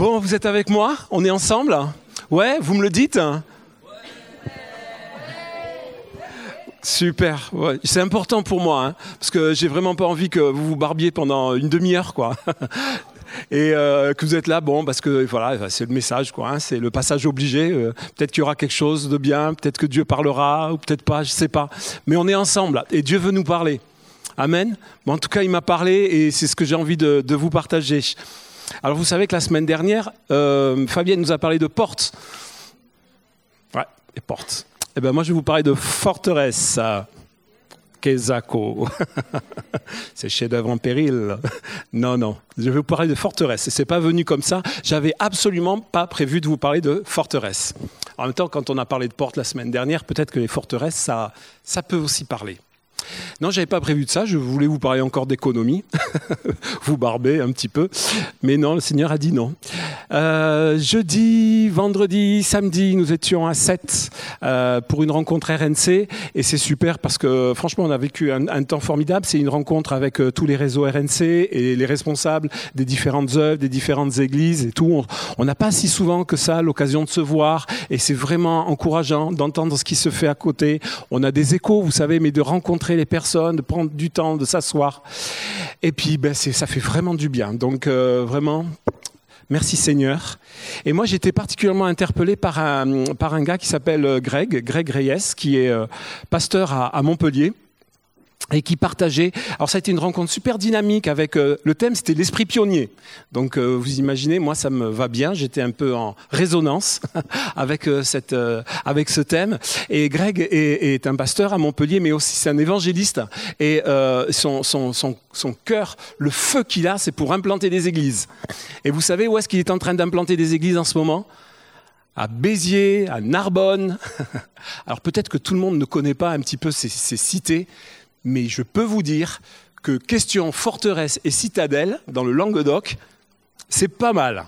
Bon, vous êtes avec moi? On est ensemble? Ouais, vous me le dites? Super, ouais. c'est important pour moi, hein, parce que j'ai vraiment pas envie que vous vous barbiez pendant une demi-heure, quoi. Et euh, que vous êtes là, bon, parce que voilà, c'est le message, quoi. Hein, c'est le passage obligé. Euh, peut-être qu'il y aura quelque chose de bien, peut-être que Dieu parlera, ou peut-être pas, je sais pas. Mais on est ensemble, et Dieu veut nous parler. Amen. En tout cas, il m'a parlé, et c'est ce que j'ai envie de vous partager. Alors vous savez que la semaine dernière, euh, Fabienne nous a parlé de portes. Ouais, les portes. Eh bien moi je vais vous parler de forteresse. Kezako. C'est chef-d'œuvre en péril. Non, non. Je vais vous parler de forteresse. Et c'est pas venu comme ça. J'avais absolument pas prévu de vous parler de forteresse. En même temps, quand on a parlé de portes la semaine dernière, peut-être que les forteresses, ça, ça peut aussi parler. Non, j'avais pas prévu de ça. Je voulais vous parler encore d'économie, vous barber un petit peu, mais non, le Seigneur a dit non. Euh, jeudi, vendredi, samedi, nous étions à 7 euh, pour une rencontre RNC et c'est super parce que franchement, on a vécu un, temps formidable. C'est une rencontre avec euh, tous les réseaux RNC et les responsables des différentes œuvres, des différentes églises et tout. On n'a pas si souvent que ça l'occasion de se voir et c'est vraiment encourageant d'entendre ce qui se fait à côté. On a des échos, vous savez, mais de rencontrer personnes, de prendre du temps, de s'asseoir. Et puis, ben, ça fait vraiment du bien. Donc, euh, vraiment, Merci Seigneur. Et moi, j'étais particulièrement interpellé par un, par un gars qui s'appelle euh, Greg, Greg Reyes, qui est euh, pasteur à Montpellier et qui partageait. Alors ça a été une rencontre super dynamique avec euh, le thème, c'était l'esprit pionnier. Donc euh, vous imaginez, moi ça me va bien, j'étais un peu en résonance avec euh, cette avec ce thème. Et Greg est, est, un pasteur à Montpellier, mais aussi c'est un évangéliste. Et son son son son cœur, le feu qu'il a, c'est pour implanter des églises. Et vous savez où est-ce qu'il est en train d'implanter des églises en ce moment? À Béziers, à Narbonne. Alors peut-être que tout le monde ne connaît pas un petit peu ces, ces cités, mais je peux vous dire que question forteresse et citadelle dans le Languedoc, c'est pas mal.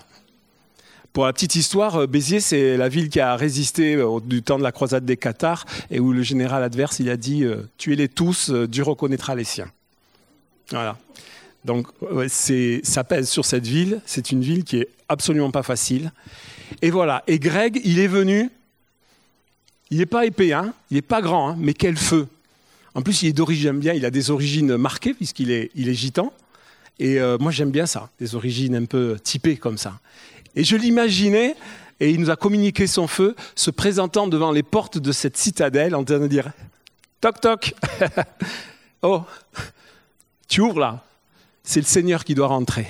Pour la petite histoire, euh, Béziers, c'est la ville qui a résisté euh, du temps de la croisade des Cathares et où le général adverse, il a dit euh, Tuez-les tous, Dieu reconnaîtra les siens. Voilà. Donc, ça pèse sur cette ville. C'est une ville qui est absolument pas facile. Et voilà. Et Greg, il est venu. Il n'est pas épais, hein il n'est pas grand, hein mais quel feu en plus, il est d'origine, bien, il a des origines marquées puisqu'il est, il gitan. Et euh, moi, j'aime bien ça, des origines un peu typées comme ça. Et je l'imaginais, et il nous a communiqué son feu, se présentant devant les portes de cette citadelle en train de dire Toc toc Oh, tu ouvres là C'est le Seigneur qui doit rentrer.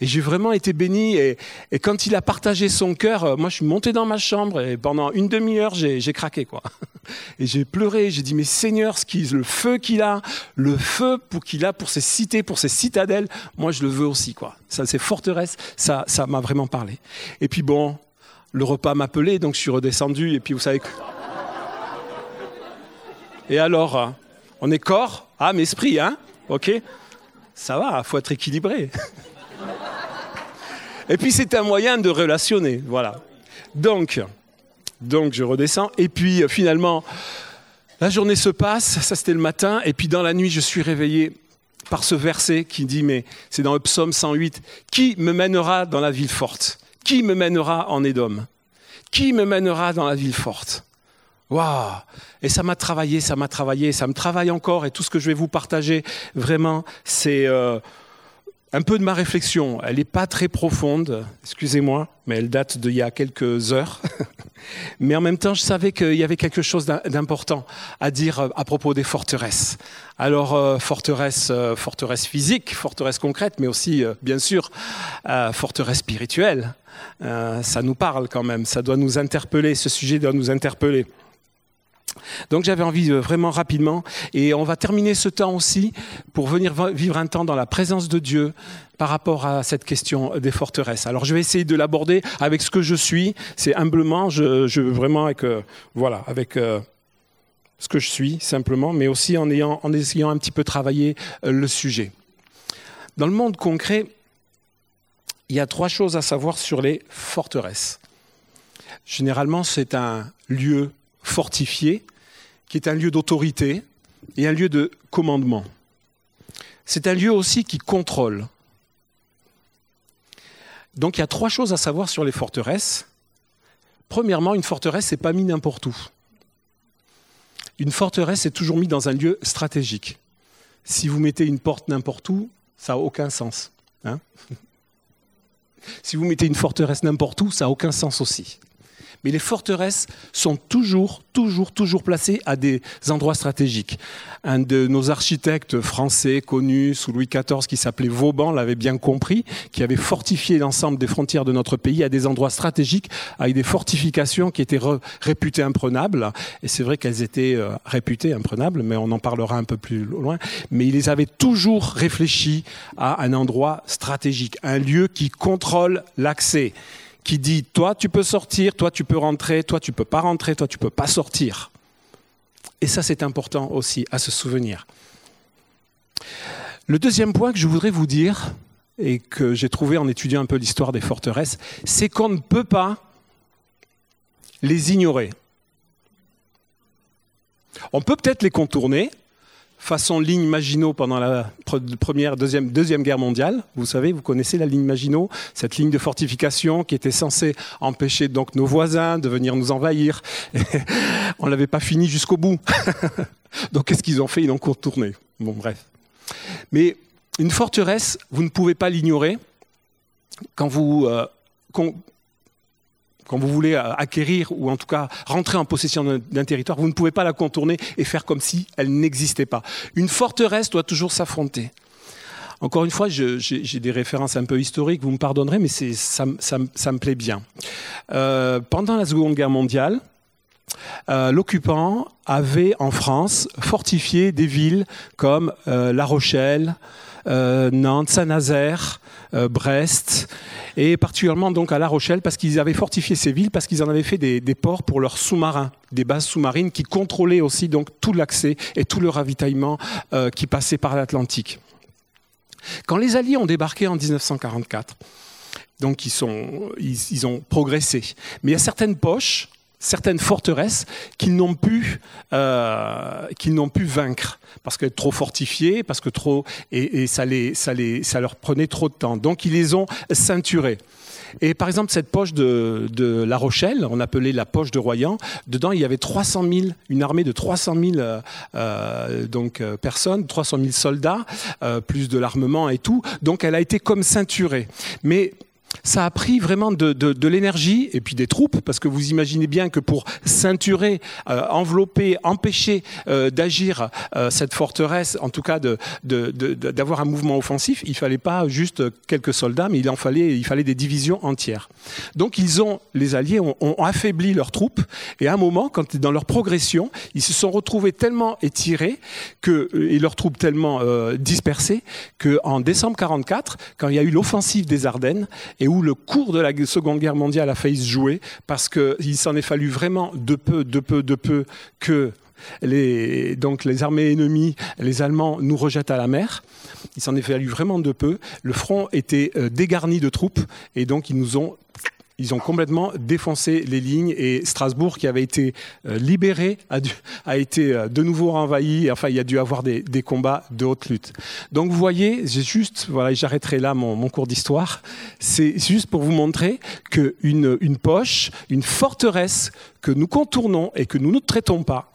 Et j'ai vraiment été béni. Et, quand il a partagé son cœur, euh, moi je suis monté dans ma chambre et pendant une demi-heure j'ai craqué quoi. Et j'ai pleuré. J'ai dit mais Seigneur, ce qui, le feu qu'il a, le feu pour qu'il a pour ses cités, pour ses citadelles, moi je le veux aussi quoi. Ça c'est forteresse, ça ça m'a vraiment parlé. Et puis bon, le repas m'appelait donc je suis redescendu et puis vous savez que. Et alors, hein, on est corps, âme, esprit, hein Ok? Ça va, faut être équilibré. Et puis c'est un moyen de relationner, voilà. Donc, donc je redescends. Et puis euh, finalement, la journée se passe, ça c'était le matin, et puis dans la nuit, je suis réveillé par ce verset qui dit, mais c'est dans le psaume 108, Qui me mènera dans la ville forte? Qui me mènera en Édom? Qui me mènera dans la ville forte? Waouh! Et ça m'a travaillé, ça m'a travaillé, ça me travaille encore, et tout ce que je vais vous partager, vraiment, c'est... Euh, un peu de ma réflexion. Elle n'est pas très profonde, excusez-moi, mais elle date d'il y a quelques heures. mais en même temps, je savais qu'il y avait quelque chose d'important à dire euh, à propos des forteresses. Alors, euh, forteresse, euh, forteresse physique, forteresse concrète, mais aussi, bien sûr, forteresse spirituelle. ça nous parle quand même, ça doit nous interpeller, ce sujet doit nous interpeller. Donc j'avais envie vraiment rapidement, et on va terminer ce temps aussi pour venir vivre un temps dans la présence de Dieu par rapport à cette question des forteresses. Alors je vais essayer de l'aborder avec ce que je suis, c'est humblement, je, vraiment avec, euh, voilà, avec euh, ce que je suis simplement, mais aussi en, ayant, essayant un petit peu travailler euh, le sujet. Dans le monde concret, il y a trois choses à savoir sur les forteresses. Généralement, c'est un lieu fortifié, qui est un lieu d'autorité et un lieu de commandement. C'est un lieu aussi qui contrôle. Donc il y a trois choses à savoir sur les forteresses. Premièrement, une forteresse n'est pas mise n'importe où. Une forteresse est toujours mise dans un lieu stratégique. Si vous mettez une porte n'importe où, ça n'a aucun sens. Hein si vous mettez une forteresse n'importe où, ça n'a aucun sens aussi mais les forteresses sont toujours, toujours, toujours placées à des endroits stratégiques. Un de nos architectes français connus sous Louis XIV, qui s'appelait Vauban, l'avait bien compris, qui avait fortifié l'ensemble des frontières de notre pays à des endroits stratégiques, avec des fortifications qui étaient réputées imprenables. Et c'est vrai qu'elles étaient euh, réputées imprenables, mais on en parlera un peu plus loin. Mais il les avait toujours réfléchis à un endroit stratégique, un lieu qui contrôle l'accès qui dit toi tu peux sortir, toi tu peux rentrer, toi tu peux pas rentrer, toi tu peux pas sortir. Et ça c'est important aussi à se souvenir. Le deuxième point que je voudrais vous dire et que j'ai trouvé en étudiant un peu l'histoire des forteresses, c'est qu'on ne peut pas les ignorer. On peut peut-être les contourner, façon ligne Maginot pendant la première, deuxième, deuxième guerre mondiale. Vous savez, vous connaissez la ligne Maginot, cette ligne de fortification qui était censée empêcher donc nos voisins de venir nous envahir. On l'avait pas fini jusqu'au bout. donc qu'est-ce qu'ils ont fait? Ils l'ont contourné. Bon, bref. Mais une forteresse, vous ne pouvez pas l'ignorer. Quand vous euh, quand vous voulez euh, acquérir ou en tout cas rentrer en possession d'un territoire, vous ne pouvez pas la contourner et faire comme si elle n'existait pas. Une forteresse doit toujours s'affronter. Encore une fois, j'ai des références un peu historiques, vous me pardonnerez, mais ça, me plaît bien. Euh, pendant la Seconde Guerre mondiale, euh, l'occupant avait en France fortifié des villes comme La Rochelle, Nantes, Saint-Nazaire, Brest, et particulièrement donc à La Rochelle parce qu'ils avaient fortifié ces villes, parce qu'ils en avaient fait des, ports pour leurs sous-marins, des bases sous-marines qui contrôlaient aussi donc tout l'accès et tout le ravitaillement euh, qui passait par l'Atlantique. Quand les Alliés ont débarqué en 1944, donc ils, sont, ils ont progressé, mais il y a certaines poches certaines forteresses qu'ils n'ont pu, euh, qu'ils n'ont pu vaincre parce qu'elles trop fortifiées, parce que trop et, ça, les, ça, les, ça leur prenait trop de temps. Donc ils les ont ceinturées. Et par exemple, cette poche de, de, La Rochelle, on appelait la poche de Royan, dedans il y avait 300 000, une armée de 300 000 euh, euh, donc, euh, personnes, 300 000 soldats, euh, plus de l'armement et tout. Donc elle a été comme ceinturée. Mais ça a pris vraiment de, l'énergie et puis des troupes, parce que vous imaginez bien que pour ceinturer, euh, envelopper, empêcher euh, d'agir euh, cette forteresse, en tout cas d'avoir un mouvement offensif, il fallait pas juste quelques soldats, mais il en fallait, il fallait des divisions entières. Donc ils ont, les Alliés ont, affaibli leurs troupes, et à un moment, quand dans leur progression, ils se sont retrouvés tellement étirés que, et leurs troupes tellement dispersées, qu'en décembre 44, quand il y a eu l'offensive des Ardennes, et où le cours de la Seconde Guerre mondiale a failli se jouer, parce qu'il s'en est fallu vraiment de peu, de peu, de peu que les, donc les armées ennemies, les Allemands, nous rejettent à la mer. Il s'en est fallu vraiment de peu. Le front était euh, dégarni de troupes et donc ils nous ont ils ont complètement défoncé les lignes et Strasbourg, qui avait été euh, libéré, a, été euh, de nouveau envahi. Enfin, il y a dû avoir des, combats de haute lutte. Donc, vous voyez, j'ai juste, voilà, j'arrêterai là mon, cours d'histoire. C'est juste pour vous montrer qu'une une poche, une forteresse que nous contournons et que nous ne traitons pas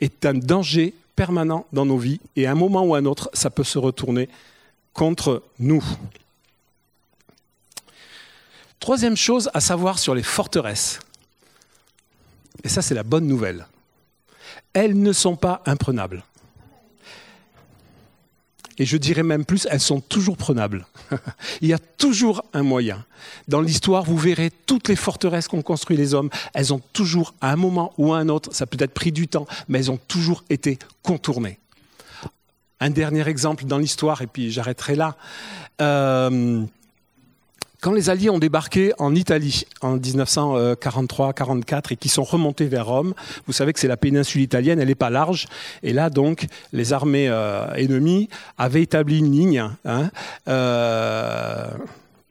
est un danger permanent dans nos vies et à un moment ou à un autre, ça peut se retourner contre nous. Troisième chose à savoir sur les forteresses, et ça c'est la bonne nouvelle, elles ne sont pas imprenables. Et je dirais même plus, elles sont toujours prenables. Il y a toujours un moyen. Dans l'histoire, vous verrez toutes les forteresses qu'ont construit les hommes, elles ont toujours, à un moment ou à un autre, ça peut être pris du temps, mais elles ont toujours été contournées. Un dernier exemple dans l'histoire, et puis j'arrêterai là. Euh, quand les Alliés ont débarqué en Italie en 1943-44 et qui sont remontés vers Rome, vous savez que c'est la péninsule italienne, elle n'est pas large. Et là, donc, les armées euh, ennemies avaient établi une ligne. Hein, euh,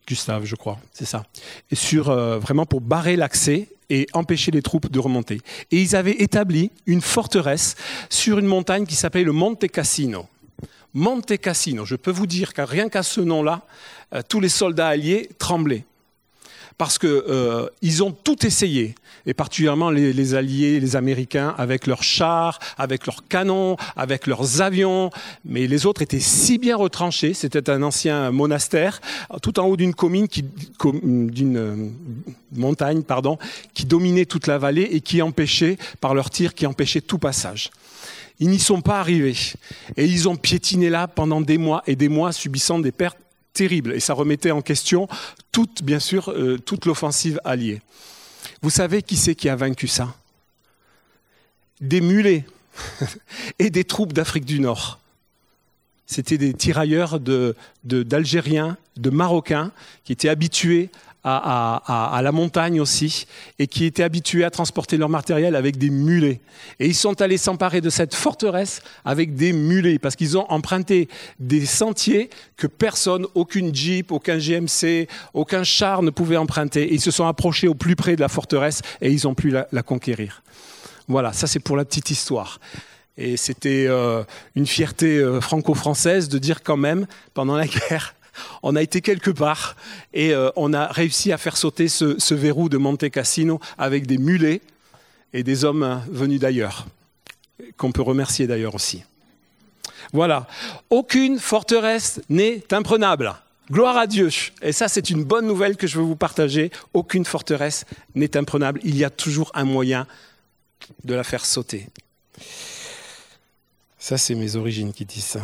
Gustave, je crois, c'est ça. Et sur, euh, vraiment pour barrer l'accès et empêcher les troupes de remonter. Et ils avaient établi une forteresse sur une montagne qui s'appelait le Monte Cassino. Monte Cassino. Je peux vous dire que rien qu'à ce nom-là, euh, tous les soldats alliés tremblaient. Parce qu'ils euh, ont tout essayé, et particulièrement les, Alliés, les Américains, avec leurs chars, avec leurs canons, avec leurs avions, mais les autres étaient si bien retranchés, c'était un ancien monastère, tout en haut d'une commune, d'une euh, montagne, pardon, qui dominait toute la vallée et qui empêchait, par leurs tirs, qui empêchait tout passage. Ils n'y sont pas arrivés. Et ils ont piétiné là pendant des mois et des mois, subissant des pertes terribles. Et ça remettait en question toute, bien sûr, euh, toute l'offensive alliée. Vous savez qui c'est qui a vaincu ça? Des mulets et des troupes d'Afrique du Nord. C'était des tirailleurs d'Algériens, de, de Marocains qui étaient habitués à, la montagne aussi, et qui étaient habitués à transporter leur matériel avec des mulets. Et ils sont allés s'emparer de cette forteresse avec des mulets, parce qu'ils ont emprunté des sentiers que personne, aucune Jeep, aucun GMC, aucun char ne pouvait emprunter. Ils se sont approchés au plus près de la forteresse et ils ont pu la, conquérir. Voilà, ça c'est pour la petite histoire. Et c'était euh, une fierté euh, franco-française de dire quand même, pendant la guerre, on a été quelque part et euh, on a réussi à faire sauter ce, verrou de Monte Cassino avec des mulets et des hommes venus d'ailleurs, qu'on peut remercier d'ailleurs aussi. Voilà, aucune forteresse n'est imprenable. Gloire à Dieu. Et ça, c'est une bonne nouvelle que je veux vous partager. Aucune forteresse n'est imprenable. Il y a toujours un moyen de la faire sauter. Ça, c'est mes origines qui disent ça.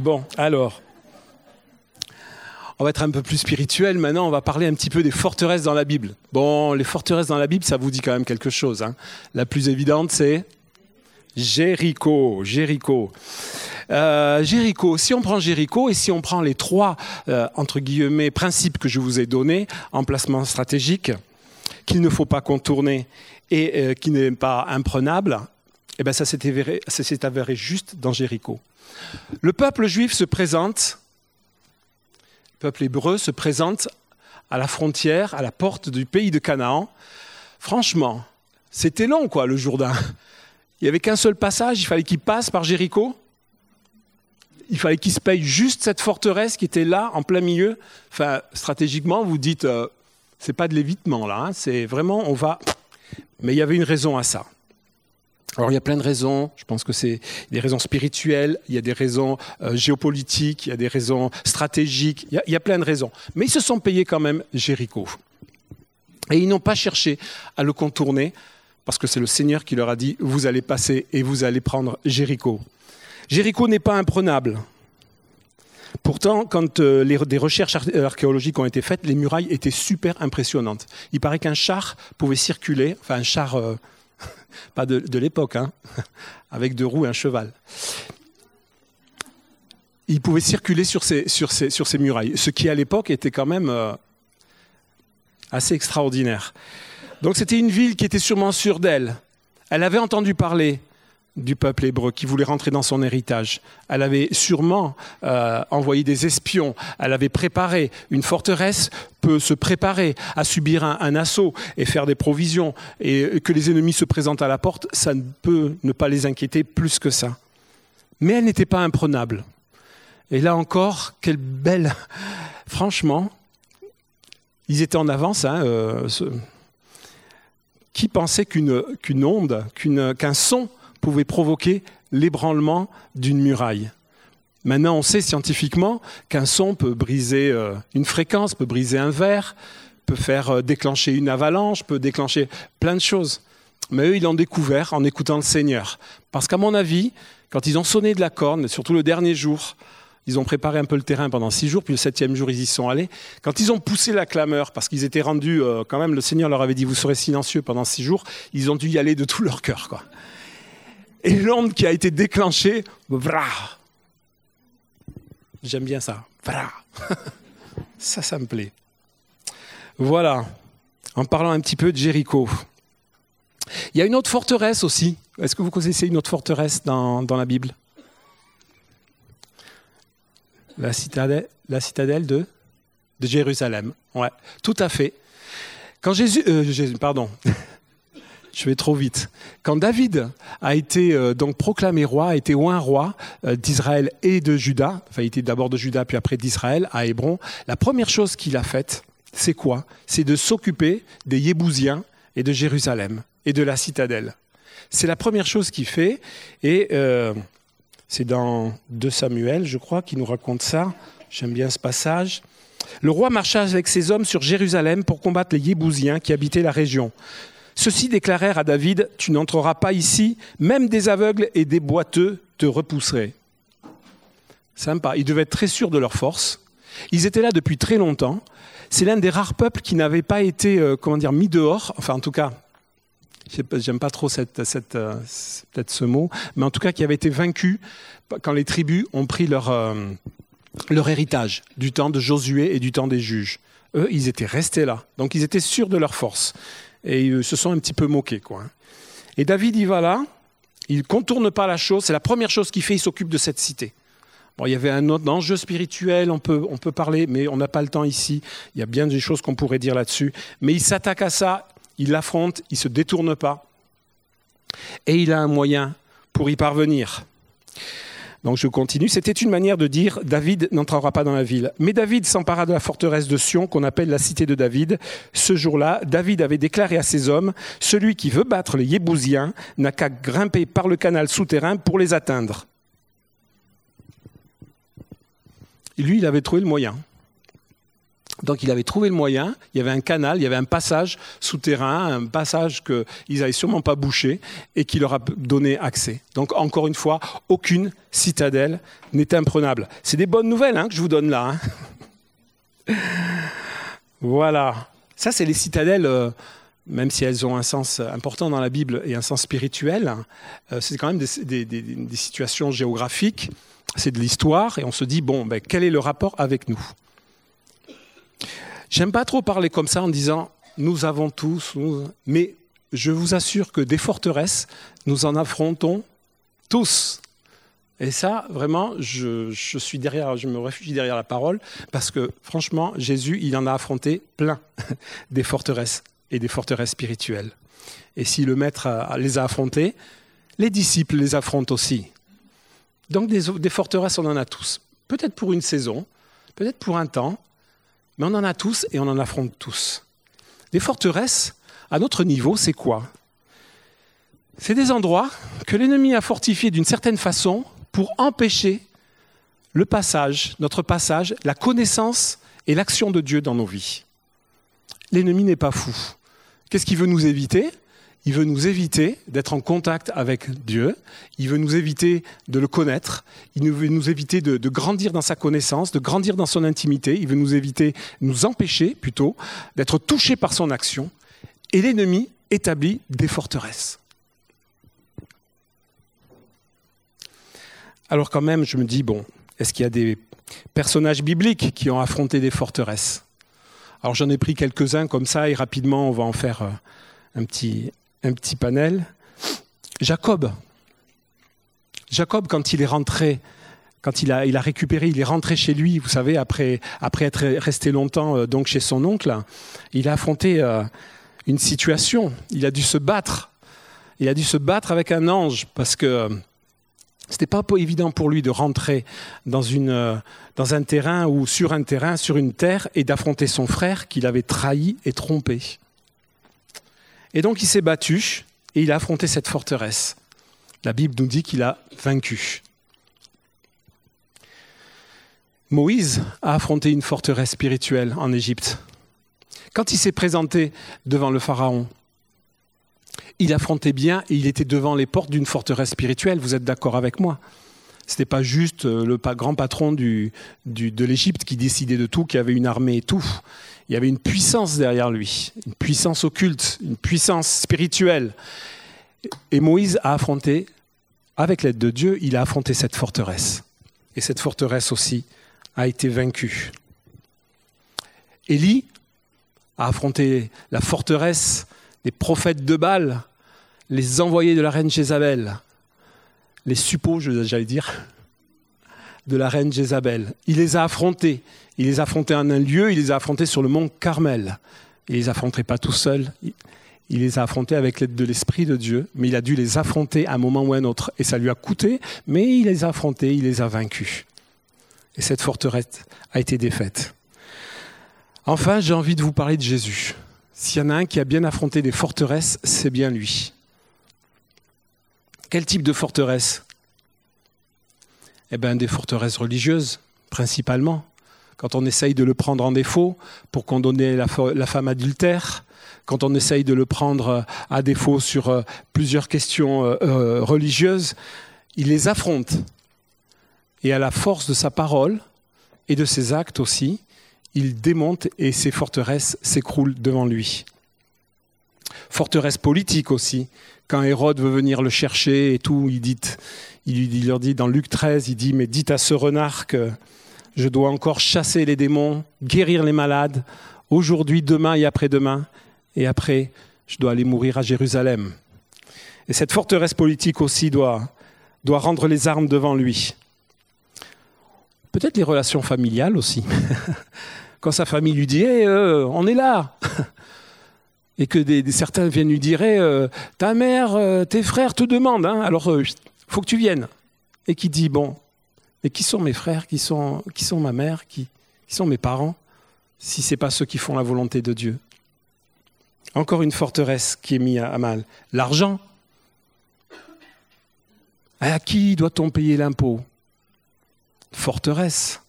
Bon, alors, on va être un peu plus spirituel maintenant, on va parler un petit peu des forteresses dans la Bible. Bon, les forteresses dans la Bible, ça vous dit quand même quelque chose. Hein. La plus évidente, c'est Jéricho. Jéricho. Euh, Jéricho, si on prend Jéricho et si on prend les trois, euh, entre guillemets, principes que je vous ai donnés, emplacement stratégique, qu'il ne faut pas contourner et euh, qui n'est pas imprenable, eh bien ça s'est avéré juste dans Jéricho. Le peuple juif se présente, le peuple hébreu se présente à la frontière, à la porte du pays de Canaan. Franchement, c'était long, quoi, le Jourdain. Il n'y avait qu'un seul passage, il fallait qu'il passe par Jéricho. Il fallait qu'il se paye juste cette forteresse qui était là, en plein milieu. Enfin, stratégiquement, vous dites, euh, c'est pas de l'évitement là, hein. c'est vraiment, on va. Mais il y avait une raison à ça. Alors il y a plein de raisons, je pense que c'est des raisons spirituelles, il y a des raisons euh, géopolitiques, il y a des raisons stratégiques, il y, a, plein de raisons. Mais ils se sont payés quand même Jéricho. Et ils n'ont pas cherché à le contourner, parce que c'est le Seigneur qui leur a dit, vous allez passer et vous allez prendre Jéricho. Jéricho n'est pas imprenable. Pourtant, quand euh, des recherches archéologiques ont été faites, les murailles étaient super impressionnantes. Il paraît qu'un char pouvait circuler, enfin un char... Euh, pas de, l'époque, hein, avec deux roues et un cheval. Il pouvait circuler sur ces, murailles, ce qui à l'époque était quand même euh, assez extraordinaire. Donc c'était une ville qui était sûrement sûre d'elle. Elle avait entendu parler du peuple hébreu qui voulait rentrer dans son héritage. Elle avait sûrement euh, envoyé des espions, elle avait préparé. Une forteresse peut se préparer à subir un, assaut et faire des provisions, et que les ennemis se présentent à la porte, ça ne peut ne pas les inquiéter plus que ça. Mais elle n'était pas imprenable. Et là encore, quelle belle... Franchement, ils étaient en avance. Hein, euh, Qui pensait qu'une onde, qu'un son pouvait provoquer l'ébranlement d'une muraille. Maintenant, on sait scientifiquement qu'un son peut briser euh, une fréquence, peut briser un verre, peut faire euh, déclencher une avalanche, peut déclencher plein de choses. Mais eux, ils l'ont découvert en écoutant le Seigneur. Parce qu'à mon avis, quand ils ont sonné de la corne, surtout le dernier jour, ils ont préparé un peu le terrain pendant six jours, puis le septième jour, ils y sont allés. Quand ils ont poussé la clameur, parce qu'ils étaient rendus, euh, quand même, le Seigneur leur avait dit, vous serez silencieux pendant six jours, ils ont dû y aller de tout leur cœur. Quoi. Et l'onde qui a été déclenchée. J'aime bien ça. Ça, ça me plaît. Voilà. En parlant un petit peu de Jéricho. Il y a une autre forteresse aussi. Est-ce que vous connaissez une autre forteresse dans, la Bible? La citadelle, la citadelle de, de Jérusalem. Ouais, tout à fait. Quand Jésus, euh, Jésus pardon, je vais trop vite. Quand David a été euh, donc proclamé roi, a été un roi euh, d'Israël et de Juda, enfin il était d'abord de Juda puis après d'Israël à Hébron, la première chose qu'il a faite, c'est quoi? C'est de s'occuper des Yébousiens et de Jérusalem et de la citadelle. C'est la première chose qu'il fait et euh, c'est dans 2 Samuel, je crois, qui nous raconte ça. J'aime bien ce passage. Le roi marcha avec ses hommes sur Jérusalem pour combattre les Yébousiens qui habitaient la région. Ceux-ci déclarèrent à David, Tu n'entreras pas ici, même des aveugles et des boiteux te repousseraient. Sympa, ils devaient être très sûrs de leur force. Ils étaient là depuis très longtemps. C'est l'un des rares peuples qui n'avait pas été, euh, comment dire, mis dehors. Enfin, en tout cas, j'aime pas trop cette, cette, euh, peut-être ce mot, mais en tout cas qui avait été vaincu quand les tribus ont pris leur, euh, leur héritage du temps de Josué et du temps des juges. Eux, ils étaient restés là. Donc ils étaient sûrs de leur force. Et ils se sont un petit peu moqués. Quoi. Et David, il va là, il contourne pas la chose, c'est la première chose qu'il fait, il s'occupe de cette cité. Bon, il y avait un autre enjeu spirituel, on peut, on peut parler, mais on n'a pas le temps ici. Il y a bien des choses qu'on pourrait dire là-dessus. Mais il s'attaque à ça, il l'affronte, il ne se détourne pas. Et il a un moyen pour y parvenir. Donc je continue. C'était une manière de dire David n'entrera pas dans la ville. Mais David s'empara de la forteresse de Sion, qu'on appelle la cité de David. Ce jour-là, David avait déclaré à ses hommes Celui qui veut battre les Yébousiens n'a qu'à grimper par le canal souterrain pour les atteindre. Lui, il avait trouvé le moyen. Donc il avait trouvé le moyen, il y avait un canal, il y avait un passage souterrain, un passage qu'ils n'avaient sûrement pas bouché et qui leur a donné accès. Donc encore une fois, aucune citadelle n'est imprenable. C'est des bonnes nouvelles hein, que je vous donne là. Hein. voilà. Ça, c'est les citadelles, euh, même si elles ont un sens important dans la Bible et un sens spirituel, euh, c'est quand même des, situations géographiques, c'est de l'histoire, et on se dit, bon, ben, quel est le rapport avec nous? J'aime pas trop parler comme ça en disant nous avons tous, mais je vous assure que des forteresses, nous en affrontons tous. Et ça, vraiment, je, suis derrière, je me réfugie derrière la parole, parce que franchement, Jésus, il en a affronté plein des forteresses et des forteresses spirituelles. Et si le Maître les a affrontées, les disciples les affrontent aussi. Donc des, des forteresses, on en a tous. Peut-être pour une saison, peut-être pour un temps, mais on en a tous et on en affronte tous. Les forteresses, à notre niveau, c'est quoi? C'est des endroits que l'ennemi a fortifiés d'une certaine façon pour empêcher le passage, notre passage, la connaissance et l'action de Dieu dans nos vies. L'ennemi n'est pas fou. Qu'est-ce qu'il veut nous éviter? Il veut nous éviter d'être en contact avec Dieu, il veut nous éviter de le connaître, il veut nous éviter de, grandir dans sa connaissance, de grandir dans son intimité, il veut nous éviter, nous empêcher plutôt, d'être touchés par son action. Et l'ennemi établit des forteresses. Alors quand même, je me dis, bon, est-ce qu'il y a des personnages bibliques qui ont affronté des forteresses? Alors j'en ai pris quelques-uns comme ça et rapidement on va en faire euh, un petit, un petit panel. Jacob. Jacob, quand il est rentré, quand il a, récupéré, il est rentré chez lui, vous savez, après, après être resté longtemps euh, donc chez son oncle, il a affronté euh, une situation. Il a dû se battre. Il a dû se battre avec un ange parce que euh, c'était pas évident pour lui de rentrer dans, une, dans un terrain ou sur un terrain, sur une terre, et d'affronter son frère qu'il avait trahi et trompé. Et donc il s'est battu et il a affronté cette forteresse. La Bible nous dit qu'il a vaincu. Moïse a affronté une forteresse spirituelle en Égypte. Quand il s'est présenté devant le Pharaon, il affrontait bien et il était devant les portes d'une forteresse spirituelle. Vous êtes d'accord avec moi? Ce n'était pas juste euh, le grand patron de l'Égypte qui décidait de tout, qui avait une armée et tout il y avait une puissance derrière lui, une puissance occulte, une puissance spirituelle. Et Moïse a affronté, avec l'aide de Dieu, il a affronté cette forteresse. Et cette forteresse aussi a été vaincue. Élie a affronté la forteresse des prophètes de Baal, les envoyés de la reine Jézabel, les suppôts, j'allais dire, de la reine Jézabel. Il les a affrontés. Il les a affrontés en un lieu, il les a affrontés sur le mont Carmel. Il les affronterait pas tout seul. Il les a affrontés avec l'aide de l'Esprit de Dieu, mais il a dû les affronter à un moment ou à un autre. Et ça lui a coûté, mais il les a affrontés, il les a vaincus. Et cette forteresse a été défaite. Enfin, j'ai envie de vous parler de Jésus. S'il y en a un qui a bien affronté des forteresses, c'est bien lui. Quel type de forteresse? Eh bien, des forteresses religieuses, principalement. Quand on essaye de le prendre en défaut pour condamner la, femme adultère, quand on essaye de le prendre à défaut sur euh, plusieurs questions euh, euh, religieuses, il les affronte. Et à la force de sa parole et de ses actes aussi, il démonte et ses forteresses s'écroulent devant lui. Forteresse politique aussi. Quand Hérode veut venir le chercher et tout, il, dit, il leur dit dans Luc 13, il dit, mais dites à ce renard que je dois encore chasser les démons, guérir les malades, aujourd'hui, demain et après-demain, et après, je dois aller mourir à Jérusalem. Et cette forteresse politique aussi doit, doit rendre les armes devant lui. Peut-être les relations familiales aussi. Quand sa famille lui dit euh, On est là Et que des, certains viennent lui dire euh, Ta mère, euh, tes frères te demandent, hein, alors il faut que tu viennes. Et qui dit Bon, mais qui sont mes frères Qui sont, qui sont ma mère qui, qui sont mes parents Si ce n'est pas ceux qui font la volonté de Dieu? Encore une forteresse qui est mise à mal. L'argent. À qui doit-on payer l'impôt? Forteresse.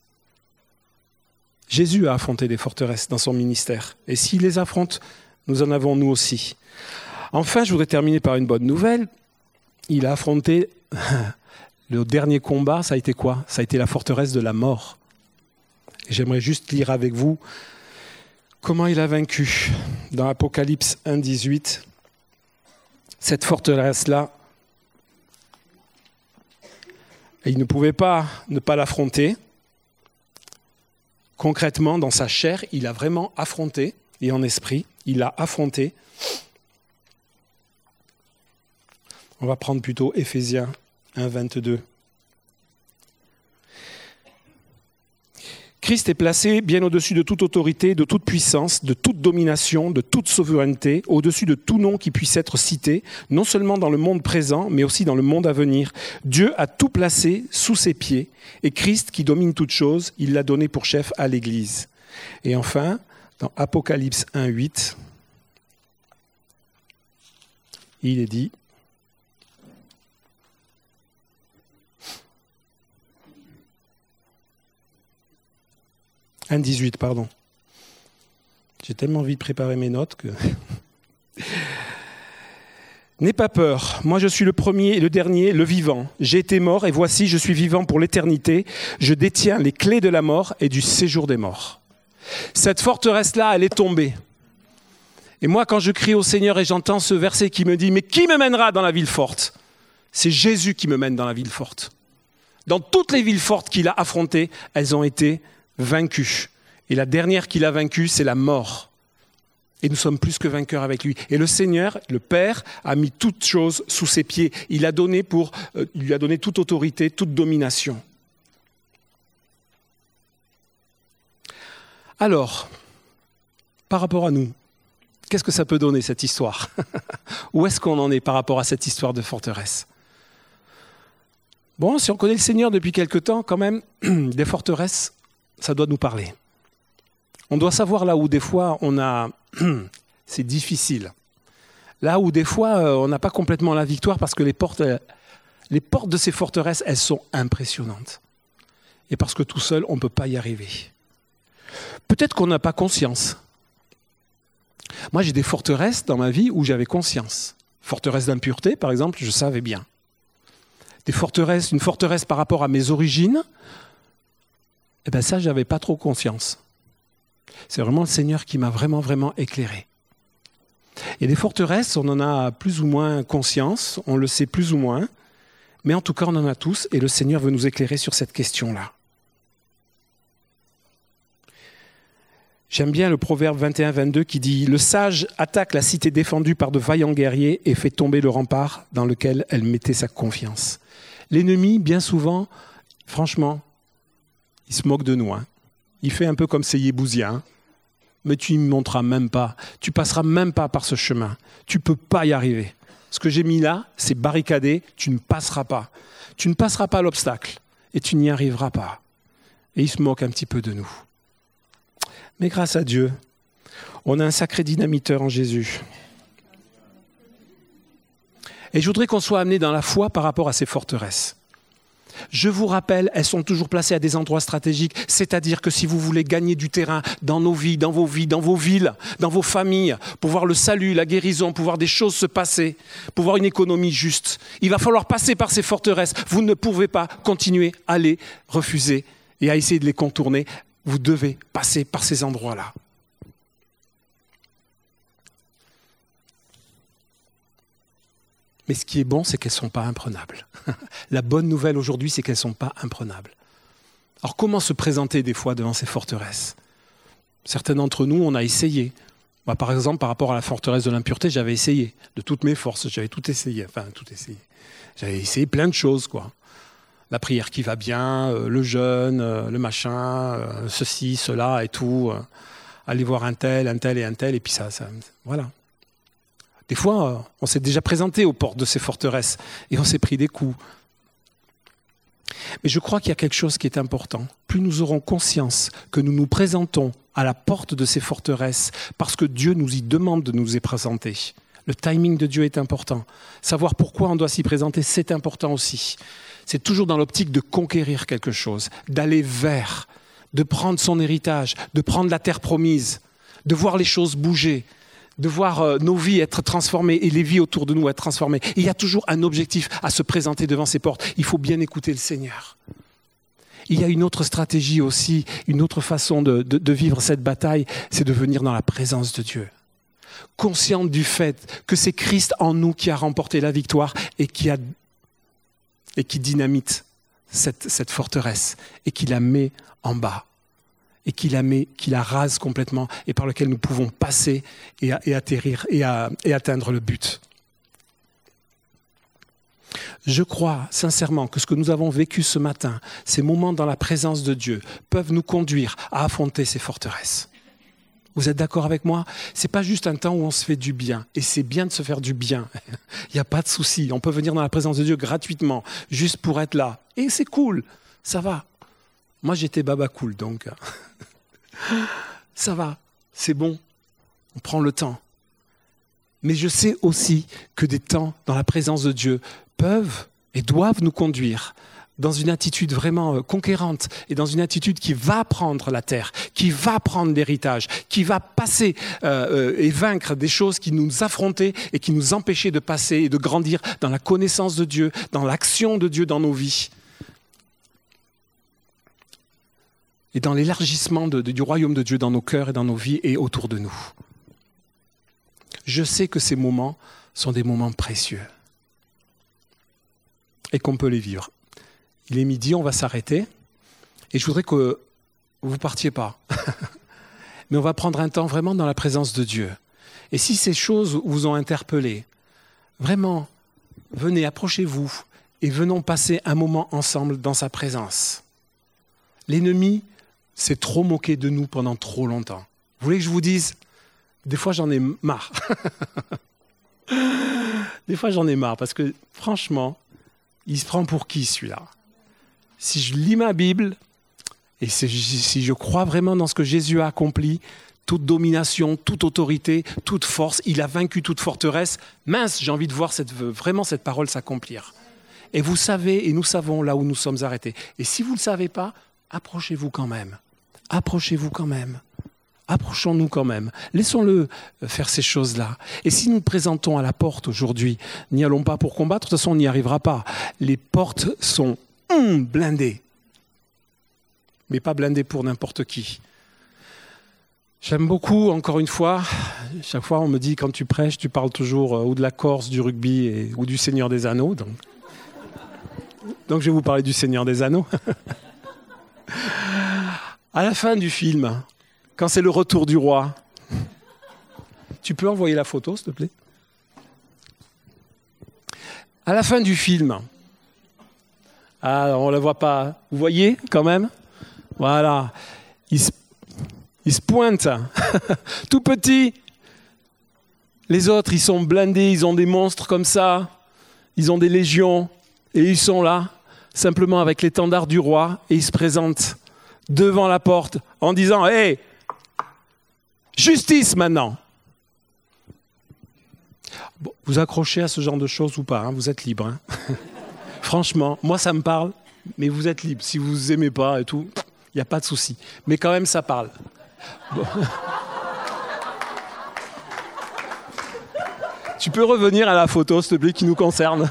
Jésus a affronté des forteresses dans son ministère. Et s'il les affronte, nous en avons nous aussi. Enfin, je voudrais terminer par une bonne nouvelle. Il a affronté le dernier combat, ça a été quoi? Ça a été la forteresse de la mort. J'aimerais juste lire avec vous comment il a vaincu dans Apocalypse 1, 18 cette forteresse-là il ne pouvait pas ne pas l'affronter. Concrètement, dans sa chair, il a vraiment affronté, et en esprit, il a affronté. On va prendre plutôt Éphésiens 1, 22. Christ est placé bien au-dessus de toute autorité, de toute puissance, de toute domination, de toute souveraineté, au-dessus de tout nom qui puisse être cité, non seulement dans le monde présent, mais aussi dans le monde à venir. Dieu a tout placé sous ses pieds, et Christ, qui domine toute chose, il l'a donné pour chef à l'Église. Et enfin, dans Apocalypse 1, 8, il est dit, 1,18, pardon. J'ai tellement envie de préparer mes notes que. N'aie pas peur, moi je suis le premier et le dernier, le vivant. J'ai été mort et voici je suis vivant pour l'éternité. Je détiens les clés de la mort et du séjour des morts. Cette forteresse-là, elle est tombée. Et moi quand je crie au Seigneur et j'entends ce verset qui me dit, mais qui me mènera dans la ville forte? C'est Jésus qui me mène dans la ville forte. Dans toutes les villes fortes qu'il a affrontées, elles ont été vaincu. Et la dernière qu'il a vaincue, c'est la mort. Et nous sommes plus que vainqueurs avec lui. Et le Seigneur, le Père, a mis toutes choses sous ses pieds. Il, a donné pour, euh, il lui a donné toute autorité, toute domination. Alors, par rapport à nous, qu'est-ce que ça peut donner cette histoire Où est-ce qu'on en est par rapport à cette histoire de forteresse? Bon, si on connaît le Seigneur depuis quelque temps, quand même, des forteresses, ça doit nous parler. On doit savoir là où des fois on a, c'est difficile. Là où des fois euh, on n'a pas complètement la victoire parce que les portes, euh, les portes de ces forteresses, elles sont impressionnantes. Et parce que tout seul, on ne peut pas y arriver. Peut-être qu'on n'a pas conscience. Moi, j'ai des forteresses dans ma vie où j'avais conscience. Forteresse d'impureté, par exemple, je savais bien. Des forteresses, une forteresse par rapport à mes origines, eh bien ça, je n'avais pas trop conscience. C'est vraiment le Seigneur qui m'a vraiment, vraiment éclairé. Et les forteresses, on en a plus ou moins conscience, on le sait plus ou moins, mais en tout cas, on en a tous, et le Seigneur veut nous éclairer sur cette question-là. J'aime bien le proverbe 21-22 qui dit Le sage attaque la cité défendue par de vaillants guerriers et fait tomber le rempart dans lequel elle mettait sa confiance. L'ennemi, bien souvent, franchement, il se moque de nous. Hein. Il fait un peu comme ces Yébousiens. mais tu n'y monteras même pas. Tu passeras même pas par ce chemin. Tu ne peux pas y arriver. Ce que j'ai mis là, c'est barricadé. Tu ne passeras pas. Tu ne passeras pas l'obstacle et tu n'y arriveras pas. Et il se moque un petit peu de nous. Mais grâce à Dieu, on a un sacré dynamiteur en Jésus. Et je voudrais qu'on soit amené dans la foi par rapport à ces forteresses. Je vous rappelle, elles sont toujours placées à des endroits stratégiques, c'est-à-dire que si vous voulez gagner du terrain dans nos vies, dans vos vies, dans vos villes, dans vos familles, pour voir le salut, la guérison, pour voir des choses se passer, pour voir une économie juste, il va falloir passer par ces forteresses. Vous ne pouvez pas continuer à les refuser et à essayer de les contourner. Vous devez passer par ces endroits-là. Mais ce qui est bon, c'est qu'elles ne sont pas imprenables. La bonne nouvelle aujourd'hui, c'est qu'elles ne sont pas imprenables. Alors comment se présenter des fois devant ces forteresses? Certains d'entre nous, on a essayé. Moi, par exemple, par rapport à la forteresse de l'impureté, j'avais essayé. De toutes mes forces, j'avais tout essayé. Enfin, tout essayé. J'avais essayé plein de choses, quoi. La prière qui va bien, euh, le jeûne, euh, le machin, euh, ceci, cela et tout. aller voir un tel, un tel et un tel, et puis ça, ça voilà. Des fois, on s'est déjà présenté aux portes de ces forteresses et on s'est pris des coups. Mais je crois qu'il y a quelque chose qui est important. Plus nous aurons conscience que nous nous présentons à la porte de ces forteresses parce que Dieu nous y demande de nous y présenter. Le timing de Dieu est important. Savoir pourquoi on doit s'y présenter, c'est important aussi. C'est toujours dans l'optique de conquérir quelque chose, d'aller vers, de prendre son héritage, de prendre la terre promise, de voir les choses bouger, de voir euh, nos vies être transformées et les vies autour de nous être transformées. Il y a toujours un objectif à se présenter devant ces portes. Il faut bien écouter le Seigneur. Il y a une autre stratégie aussi, une autre façon de, de vivre cette bataille, c'est de venir dans la présence de Dieu. Consciente du fait que c'est Christ en nous qui a remporté la victoire et qui, a, et qui dynamite cette, forteresse et qui la met en bas et qui la met, qui la rase complètement et par lequel nous pouvons passer et atteindre le but. Je crois sincèrement que ce que nous avons vécu ce matin, ces moments dans la présence de Dieu, peuvent nous conduire à affronter ces forteresses. Vous êtes d'accord avec moi? C'est pas juste un temps où on se fait du bien, et c'est bien de se faire du bien. Il n'y a pas de souci. On peut venir dans la présence de Dieu gratuitement, juste pour être là, et c'est cool. Ça va. Moi, j'étais baba cool, donc ça va, c'est bon, on prend le temps. Mais je sais aussi que des temps dans la présence de Dieu peuvent et doivent nous conduire dans une attitude vraiment euh, conquérante et dans une attitude qui va prendre la terre, qui va prendre l'héritage, qui va passer euh, euh, et vaincre des choses qui nous affrontaient et qui nous empêchaient de passer et de grandir dans la connaissance de Dieu, dans l'action de Dieu dans nos vies. et dans l'élargissement du royaume de Dieu dans nos cœurs et dans nos vies et autour de nous. Je sais que ces moments sont des moments précieux et qu'on peut les vivre. Il est midi, on va s'arrêter et je voudrais que vous partiez pas. Mais on va prendre un temps vraiment dans la présence de Dieu. Et si ces choses vous ont interpellé, vraiment, venez, approchez-vous et venons passer un moment ensemble dans sa présence. L'ennemi s'est trop moqué de nous pendant trop longtemps. Vous voulez que je vous dise Des fois, j'en ai marre. Des fois, j'en ai marre parce que franchement, il se prend pour qui celui-là? Si je lis ma Bible et si je crois vraiment dans ce que Jésus a accompli, toute domination, toute autorité, toute force, il a vaincu toute forteresse. Mince, j'ai envie de voir vraiment cette parole s'accomplir. Et vous savez, et nous savons là où nous sommes arrêtés. Et si vous ne le savez pas, approchez-vous quand même approchez-vous quand même. Approchons-nous quand même. Laissons-le faire ces choses-là. Et si nous nous présentons à la porte aujourd'hui, n'y allons pas pour combattre, de toute façon on n'y arrivera pas. Les portes sont hum, blindées. Mais pas blindées pour n'importe qui. J'aime beaucoup, encore une fois, chaque fois on me dit quand tu prêches, tu parles toujours euh, ou de la Corse, du rugby ou du Seigneur des Anneaux. Donc, donc je vais vous parler du Seigneur des Anneaux. À la fin du film, quand c'est le retour du roi, tu peux envoyer la photo, s'il te plaît? À la fin du film, ah, on ne la voit pas, vous voyez quand même Voilà. Il se pointe, tout petit. Les autres, ils sont blindés, ils ont des monstres comme ça, ils ont des légions, et ils sont là, simplement avec l'étendard du roi, et ils se présentent devant la porte en disant Hé, justice maintenant Vous accrochez à ce genre de choses ou pas, hein, vous êtes libre. Hein. Franchement, moi ça me parle, mais vous êtes libre. Si vous aimez pas et tout, il n'y a pas de souci. Mais quand même, ça parle. Tu peux revenir à la photo, s'il te plaît, qui nous concerne.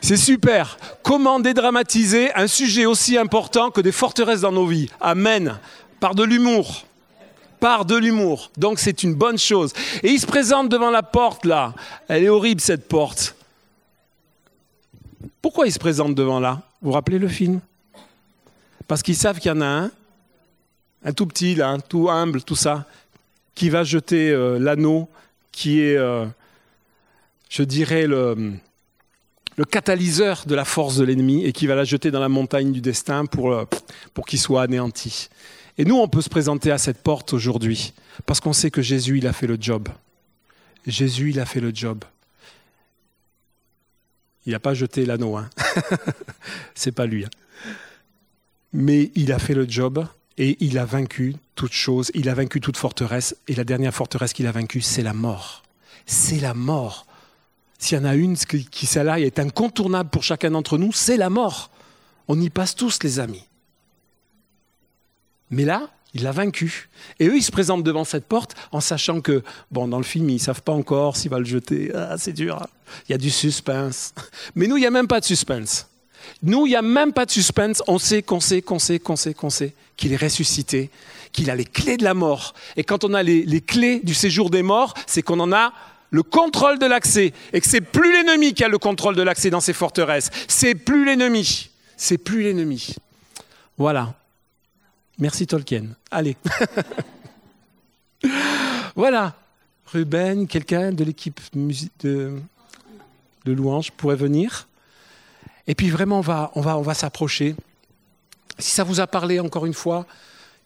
C'est super. Comment dédramatiser un sujet aussi important que des forteresses dans nos vies? Amen. Par de l'humour. Par de l'humour. Donc c'est une bonne chose. Et il se présente devant la porte là. Elle est horrible cette porte. Pourquoi il se présente devant là? Vous vous rappelez le film? Parce qu'ils savent qu'il y en a un, un tout petit là, tout humble, tout ça, qui va jeter euh, l'anneau qui est, euh, je dirais, le, le, catalyseur de la force de l'ennemi et qui va la jeter dans la montagne du destin pour, euh, pour qu'il soit anéanti. Et nous, on peut se présenter à cette porte aujourd'hui parce qu'on sait que Jésus, il a fait le job. Jésus, il a fait le job. Il n'a pas jeté l'anneau, hein. c'est pas lui. Hein. Mais il a fait le job et il a vaincu toute chose, il a vaincu toute forteresse, et la dernière forteresse qu'il a vaincue, c'est la mort. C'est la mort. S'il y en a une qui, qui celle-là, est incontournable pour chacun d'entre nous, c'est la mort. On y passe tous, les amis. Mais là, il l'a vaincu. Et eux, ils se présentent devant cette porte en sachant que, bon, dans le film, ils ne savent pas encore s'il va le jeter. Ah, c'est dur. Hein. Il y a du suspense. Mais nous, il n'y a même pas de suspense. Nous, il n'y a même pas de suspense. On sait qu'on sait, qu'on sait, qu'on sait, qu'on sait qu'il est ressuscité, qu'il a les clés de la mort. Et quand on a les, clés du séjour des morts, c'est qu'on en a le contrôle de l'accès. Et que c'est plus l'ennemi qui a le contrôle de l'accès dans ces forteresses. C'est plus l'ennemi. C'est plus l'ennemi. Voilà. Merci Tolkien. Allez. voilà. Ruben, quelqu'un de l'équipe de, de louange pourrait venir et puis vraiment, va, on va, on va s'approcher. Si ça vous a parlé, encore une fois,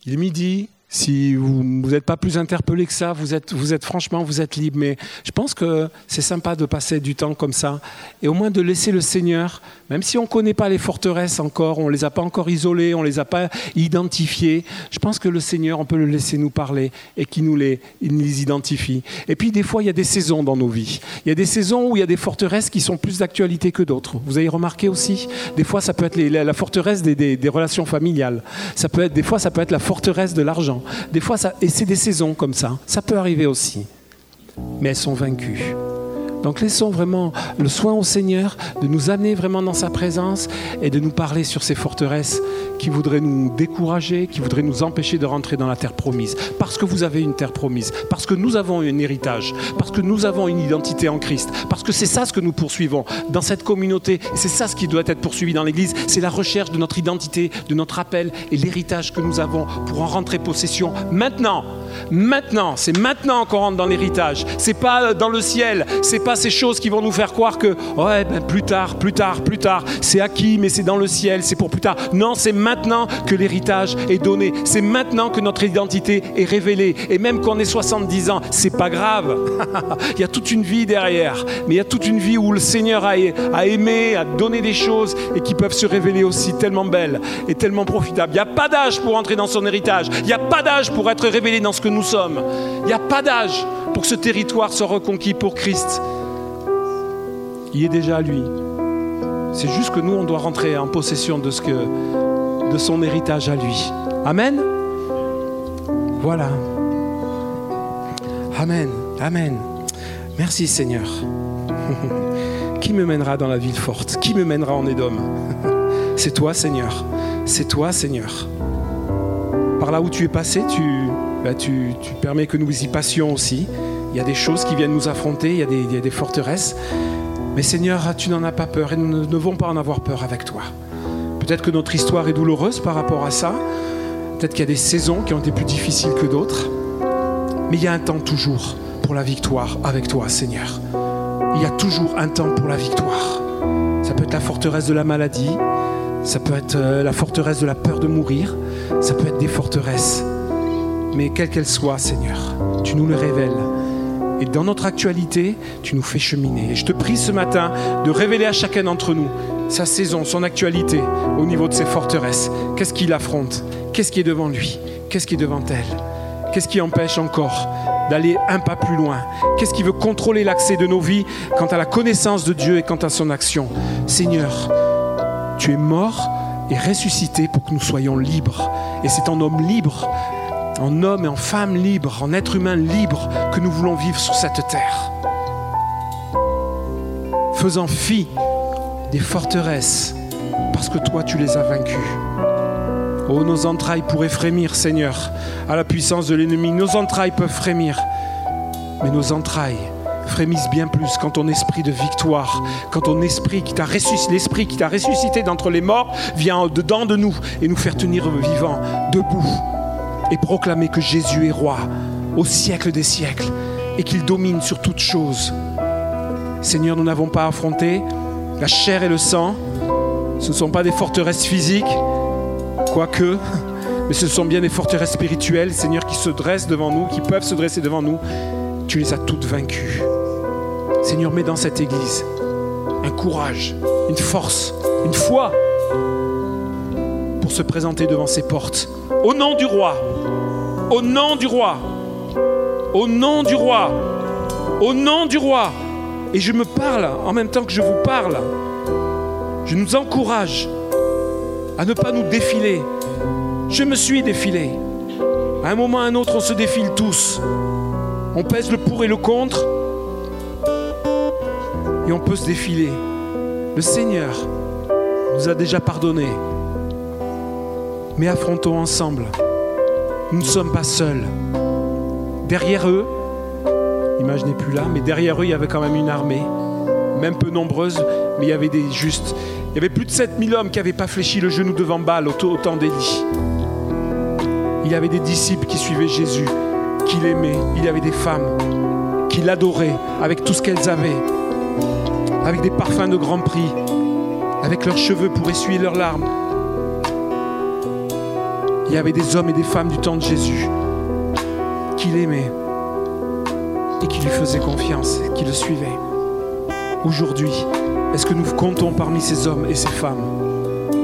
il est midi, si vous n'êtes pas plus interpellé que ça, vous êtes, vous êtes franchement, vous êtes libre. Mais je pense que c'est sympa de passer du temps comme ça et au moins de laisser le Seigneur, même si on ne connaît pas les forteresses encore, on ne les a pas encore isolées, on ne les a pas identifiées, je pense que le Seigneur, on peut le laisser nous parler et qu'il nous les, les identifie. Et puis des fois, il y a des saisons dans nos vies. Il y a des saisons où il y a des forteresses qui sont plus d'actualité que d'autres. Vous avez remarqué aussi Des fois, ça peut être la forteresse des, des relations familiales. Ça peut être, des fois, ça peut être la forteresse de l'argent. Des fois, ça, et c'est des saisons comme ça. Ça peut arriver aussi. Mais elles sont vaincues. Donc laissons vraiment le soin au Seigneur de nous amener vraiment dans sa présence et de nous parler sur ces forteresses qui voudraient nous décourager, qui voudraient nous empêcher de rentrer dans la terre promise. Parce que vous avez une terre promise, parce que nous avons un héritage, parce que nous avons une identité en Christ, parce que c'est ça ce que nous poursuivons dans cette communauté, c'est ça ce qui doit être poursuivi dans l'Église, c'est la recherche de notre identité, de notre appel et l'héritage que nous avons pour en rentrer possession maintenant. Maintenant, c'est maintenant qu'on rentre dans l'héritage. C'est pas dans le ciel, c'est pas ces choses qui vont nous faire croire que ouais, ben, plus tard, plus tard, plus tard, c'est acquis, mais c'est dans le ciel, c'est pour plus tard. Non, c'est maintenant que l'héritage est donné. C'est maintenant que notre identité est révélée. Et même quand on est 70 ans, c'est pas grave. il y a toute une vie derrière, mais il y a toute une vie où le Seigneur a, a aimé, a donné des choses et qui peuvent se révéler aussi tellement belles et tellement profitables. Il n'y a pas d'âge pour entrer dans son héritage. Il n'y a pas d'âge pour être révélé dans ce que nous sommes. Il n'y a pas d'âge pour que ce territoire soit reconquis pour Christ. Il est déjà à lui. C'est juste que nous, on doit rentrer en possession de, ce que, de son héritage à lui. Amen? Voilà. Amen. Amen. Merci Seigneur. Qui me mènera dans la ville forte? Qui me mènera en Édom? C'est toi Seigneur. C'est toi Seigneur. Par là où tu es passé, tu, bah, tu, permets que nous y passions aussi. Il y a des choses qui viennent nous affronter, il y a des forteresses. Mais Seigneur, tu n'en as pas peur et nous ne devons pas en avoir peur avec toi. Peut-être que notre histoire est douloureuse par rapport à ça. Peut-être qu'il y a des saisons qui ont été plus difficiles que d'autres. Mais il y a un temps toujours pour la victoire avec toi, Seigneur. Il y a toujours un temps pour la victoire. Ça peut être la forteresse de la maladie, ça peut être euh, la forteresse de la peur de mourir, ça peut être des forteresses. Mais quelles qu'elles soient, Seigneur, tu nous le révèles. Et dans notre actualité, tu nous fais cheminer. Et je te prie ce matin de révéler à chacun d'entre nous sa saison, son actualité au niveau de ses forteresses. Qu'est-ce qu'il affronte? Qu'est-ce qui est devant lui? Qu'est-ce qui est devant elle? Qu'est-ce qui empêche encore d'aller un pas plus loin? Qu'est-ce qui veut contrôler l'accès de nos vies quant à la connaissance de Dieu et quant à son action? Seigneur, tu es mort et ressuscité pour que nous soyons libres. Et c'est en homme libre en homme et en femme libre, en être humain libre, que nous voulons vivre sur cette terre. Faisant fi des forteresses, parce que toi tu les as vaincues. Oh, nos entrailles pourraient frémir, Seigneur, à la puissance de l'ennemi. Nos entrailles peuvent frémir, mais nos entrailles frémissent bien plus quand ton esprit de victoire, quand ton esprit qui t'a ressuscité, qui t'a ressuscité d'entre les morts vient dedans de nous et nous faire tenir vivants, debout, et proclamer que Jésus est roi au siècle des siècles et qu'il domine sur toutes choses. Seigneur, nous n'avons pas affronté la chair et le sang. Ce ne sont pas des forteresses physiques, quoique, mais ce sont bien des forteresses spirituelles, Seigneur, qui se dressent devant nous, qui peuvent se dresser devant nous. Tu les as toutes vaincues. Seigneur, mets dans cette Église un courage, une force, une foi pour se présenter devant ses portes. Au nom du roi, au nom du roi. Au nom du roi. Au nom du roi. Et je me parle en même temps que je vous parle. Je nous encourage à ne pas nous défiler. Je me suis défilé. À un moment ou à un autre, on se défile tous. On pèse le pour et le contre. Et on peut se défiler. Le Seigneur nous a déjà pardonné. Mais affrontons ensemble nous ne sommes pas seuls. Derrière eux, l'image n'est plus là, mais derrière eux, il y avait quand même une armée, même peu nombreuse, mais il y avait des justes. Il y avait plus de 7000 hommes qui n'avaient pas fléchi le genou devant Baal au temps d'Élie. Il y avait des disciples qui suivaient Jésus, qui l'aimaient. Il y avait des femmes qui l'adoraient avec tout ce qu'elles avaient, avec des parfums de grand prix, avec leurs cheveux pour essuyer leurs larmes, il y avait des hommes et des femmes du temps de Jésus qui l'aimaient et qui lui faisaient confiance, qui le suivaient. Aujourd'hui, est-ce que nous comptons parmi ces hommes et ces femmes?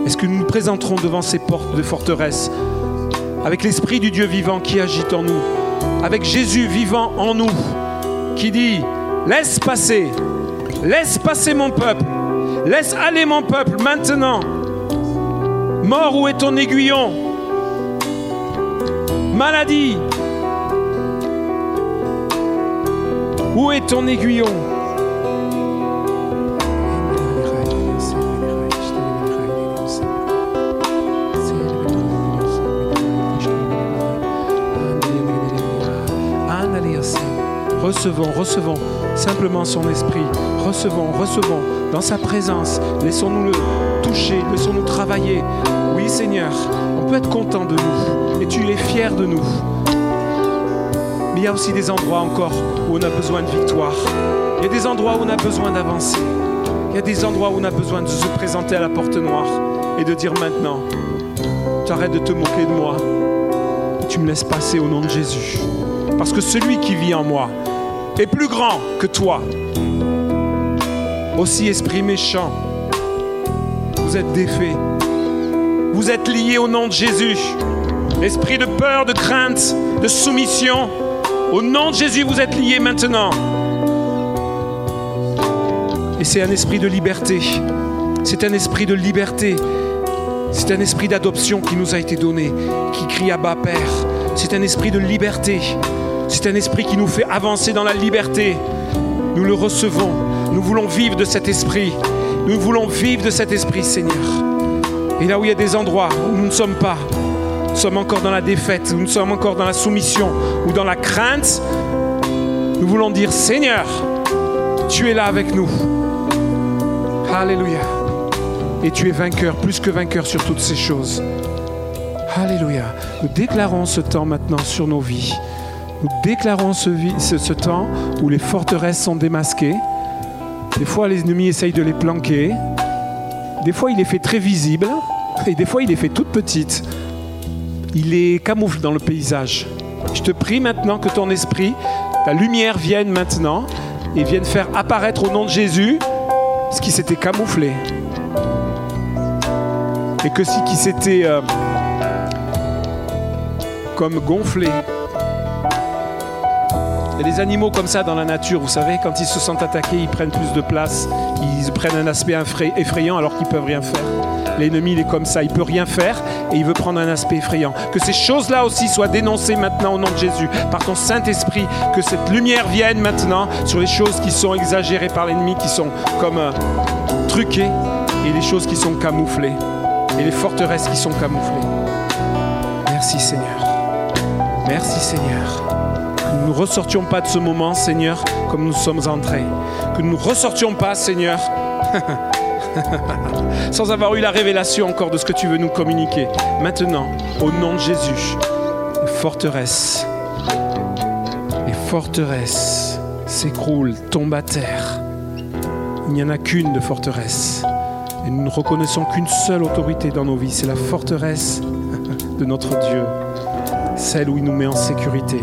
Est-ce que nous nous présenterons devant ces portes de forteresse avec l'Esprit du Dieu vivant qui agite en nous, avec Jésus vivant en nous, qui dit, laisse passer, laisse passer mon peuple, laisse aller mon peuple maintenant. Mort, où est ton aiguillon? Maladie. Où est ton aiguillon? Recevons, recevons simplement son esprit. Recevons, recevons dans sa présence. Laissons-nous le toucher, laissons-nous travailler. Seigneur, on peut être content de nous et tu es fier de nous. Mais il y a aussi des endroits encore où on a besoin de victoire. Il y a des endroits où on a besoin d'avancer. Il y a des endroits où on a besoin de se présenter à la porte noire et de dire maintenant, tu arrêtes de te moquer de moi. tu me laisses passer au nom de Jésus. Parce que celui qui vit en moi est plus grand que toi. Aussi esprit méchant, vous êtes défait. Vous êtes lié au nom de Jésus. Esprit de peur, de crainte, de soumission. Au nom de Jésus, vous êtes liés maintenant. Et c'est un esprit de liberté. C'est un esprit de liberté. C'est un esprit d'adoption qui nous a été donné, qui crie à bas Père. C'est un esprit de liberté. C'est un esprit qui nous fait avancer dans la liberté. Nous le recevons. Nous voulons vivre de cet esprit. Nous voulons vivre de cet esprit, Seigneur. Et là où il y a des endroits où nous ne sommes pas, nous sommes encore dans la défaite, nous sommes encore dans la soumission ou dans la crainte, nous voulons dire Seigneur, tu es là avec nous. Alléluia. Et tu es vainqueur, plus que vainqueur sur toutes ces choses. Alléluia. Nous déclarons ce temps maintenant sur nos vies. Nous déclarons ce, ce, temps où les forteresses sont démasquées. Des fois, les ennemis essayent de les planquer. Des fois, il les fait très visibles. Et des fois, il les fait toutes petites. il est camoufle dans le paysage. Je te prie maintenant que ton esprit, ta lumière vienne maintenant et vienne faire apparaître au nom de Jésus ce qui s'était camouflé. Et que ce qui s'était euh, comme gonflé. Il y a des animaux comme ça dans la nature, vous savez, quand ils se sentent attaqués, ils prennent plus de place, ils prennent un aspect effrayant alors qu'ils peuvent rien faire. L'ennemi, il est comme ça, il peut rien faire et il veut prendre un aspect effrayant. Que ces choses-là aussi soient dénoncées maintenant au nom de Jésus par ton Saint-Esprit, que cette lumière vienne maintenant sur les choses qui sont exagérées par l'ennemi, qui sont comme euh, truquées et les choses qui sont camouflées et les forteresses qui sont camouflées. Merci Seigneur. Merci Seigneur. Que nous ne ressortions pas de ce moment, Seigneur, comme nous sommes entrés. Que nous ne ressortions pas, Seigneur, sans avoir eu la révélation encore de ce que tu veux nous communiquer. Maintenant, au nom de Jésus, les forteresses, les forteresses s'écroulent, tombent à terre. Il n'y en a qu'une de forteresse. Et nous ne reconnaissons qu'une seule autorité dans nos vies, c'est la forteresse de notre Dieu, celle où il nous met en sécurité.